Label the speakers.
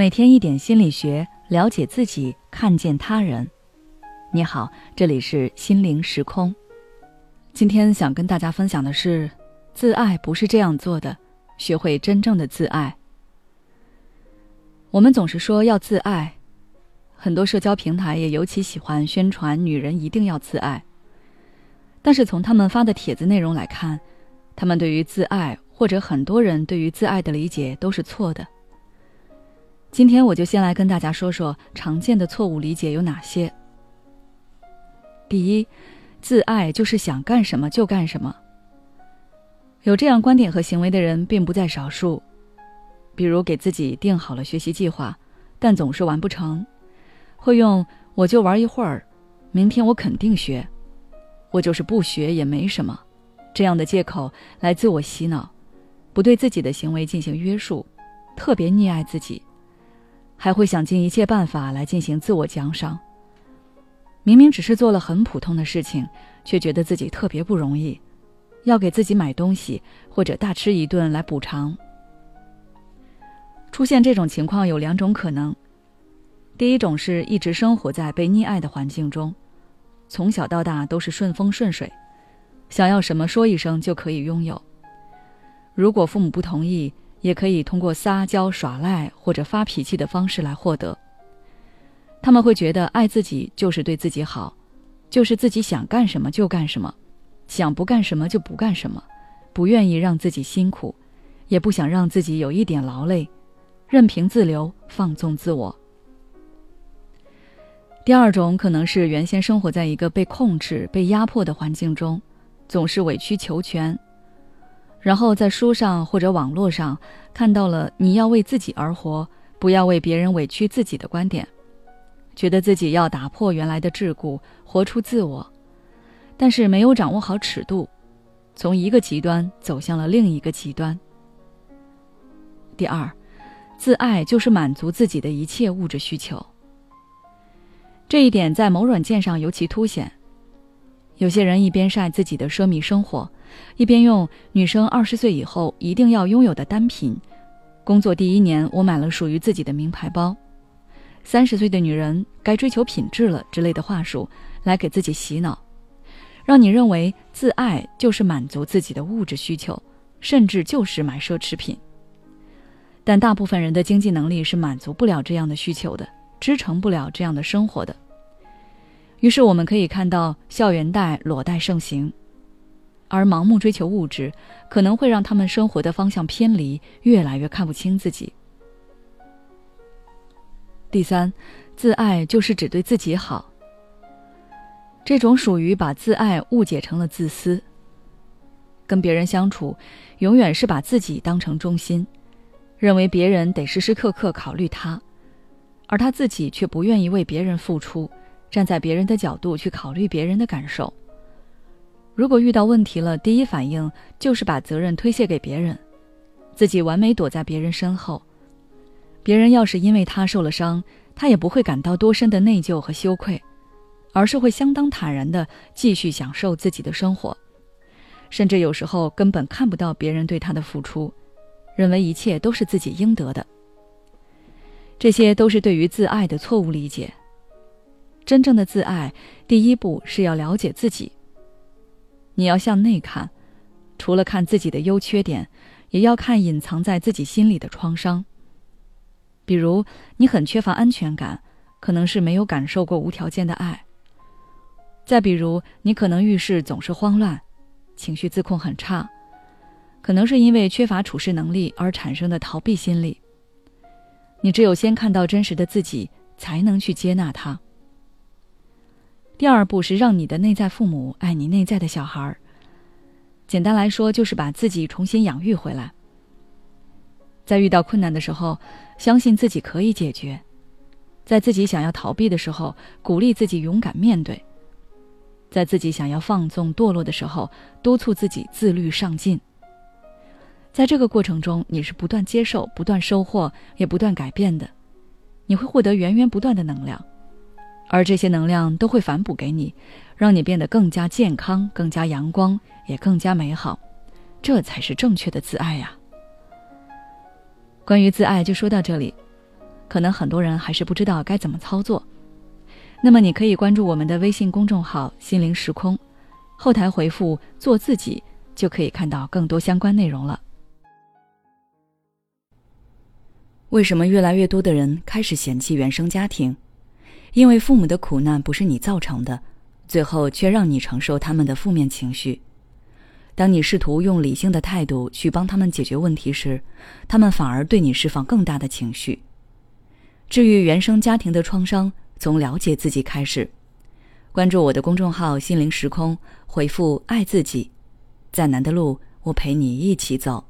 Speaker 1: 每天一点心理学，了解自己，看见他人。你好，这里是心灵时空。今天想跟大家分享的是，自爱不是这样做的，学会真正的自爱。我们总是说要自爱，很多社交平台也尤其喜欢宣传女人一定要自爱。但是从他们发的帖子内容来看，他们对于自爱，或者很多人对于自爱的理解都是错的。今天我就先来跟大家说说常见的错误理解有哪些。第一，自爱就是想干什么就干什么。有这样观点和行为的人并不在少数，比如给自己定好了学习计划，但总是完不成，会用“我就玩一会儿，明天我肯定学，我就是不学也没什么”这样的借口来自我洗脑，不对自己的行为进行约束，特别溺爱自己。还会想尽一切办法来进行自我奖赏。明明只是做了很普通的事情，却觉得自己特别不容易，要给自己买东西或者大吃一顿来补偿。出现这种情况有两种可能：第一种是一直生活在被溺爱的环境中，从小到大都是顺风顺水，想要什么说一声就可以拥有。如果父母不同意，也可以通过撒娇、耍赖或者发脾气的方式来获得。他们会觉得爱自己就是对自己好，就是自己想干什么就干什么，想不干什么就不干什么，不愿意让自己辛苦，也不想让自己有一点劳累，任凭自流，放纵自我。第二种可能是原先生活在一个被控制、被压迫的环境中，总是委曲求全。然后在书上或者网络上看到了你要为自己而活，不要为别人委屈自己的观点，觉得自己要打破原来的桎梏，活出自我，但是没有掌握好尺度，从一个极端走向了另一个极端。第二，自爱就是满足自己的一切物质需求。这一点在某软件上尤其凸显。有些人一边晒自己的奢靡生活。一边用女生二十岁以后一定要拥有的单品，工作第一年我买了属于自己的名牌包，三十岁的女人该追求品质了之类的话术来给自己洗脑，让你认为自爱就是满足自己的物质需求，甚至就是买奢侈品。但大部分人的经济能力是满足不了这样的需求的，支撑不了这样的生活的。于是我们可以看到校园贷、裸贷盛行。而盲目追求物质，可能会让他们生活的方向偏离，越来越看不清自己。第三，自爱就是只对自己好。这种属于把自爱误解成了自私。跟别人相处，永远是把自己当成中心，认为别人得时时刻刻考虑他，而他自己却不愿意为别人付出，站在别人的角度去考虑别人的感受。如果遇到问题了，第一反应就是把责任推卸给别人，自己完美躲在别人身后。别人要是因为他受了伤，他也不会感到多深的内疚和羞愧，而是会相当坦然的继续享受自己的生活，甚至有时候根本看不到别人对他的付出，认为一切都是自己应得的。这些都是对于自爱的错误理解。真正的自爱，第一步是要了解自己。你要向内看，除了看自己的优缺点，也要看隐藏在自己心里的创伤。比如，你很缺乏安全感，可能是没有感受过无条件的爱；再比如，你可能遇事总是慌乱，情绪自控很差，可能是因为缺乏处事能力而产生的逃避心理。你只有先看到真实的自己，才能去接纳他。第二步是让你的内在父母爱你内在的小孩儿。简单来说，就是把自己重新养育回来。在遇到困难的时候，相信自己可以解决；在自己想要逃避的时候，鼓励自己勇敢面对；在自己想要放纵堕落的时候，督促自己自律上进。在这个过程中，你是不断接受、不断收获，也不断改变的。你会获得源源不断的能量。而这些能量都会反哺给你，让你变得更加健康、更加阳光，也更加美好。这才是正确的自爱呀。关于自爱就说到这里。可能很多人还是不知道该怎么操作。那么，你可以关注我们的微信公众号“心灵时空”，后台回复“做自己”，就可以看到更多相关内容了。
Speaker 2: 为什么越来越多的人开始嫌弃原生家庭？因为父母的苦难不是你造成的，最后却让你承受他们的负面情绪。当你试图用理性的态度去帮他们解决问题时，他们反而对你释放更大的情绪。治愈原生家庭的创伤。从了解自己开始，关注我的公众号“心灵时空”，回复“爱自己”，再难的路，我陪你一起走。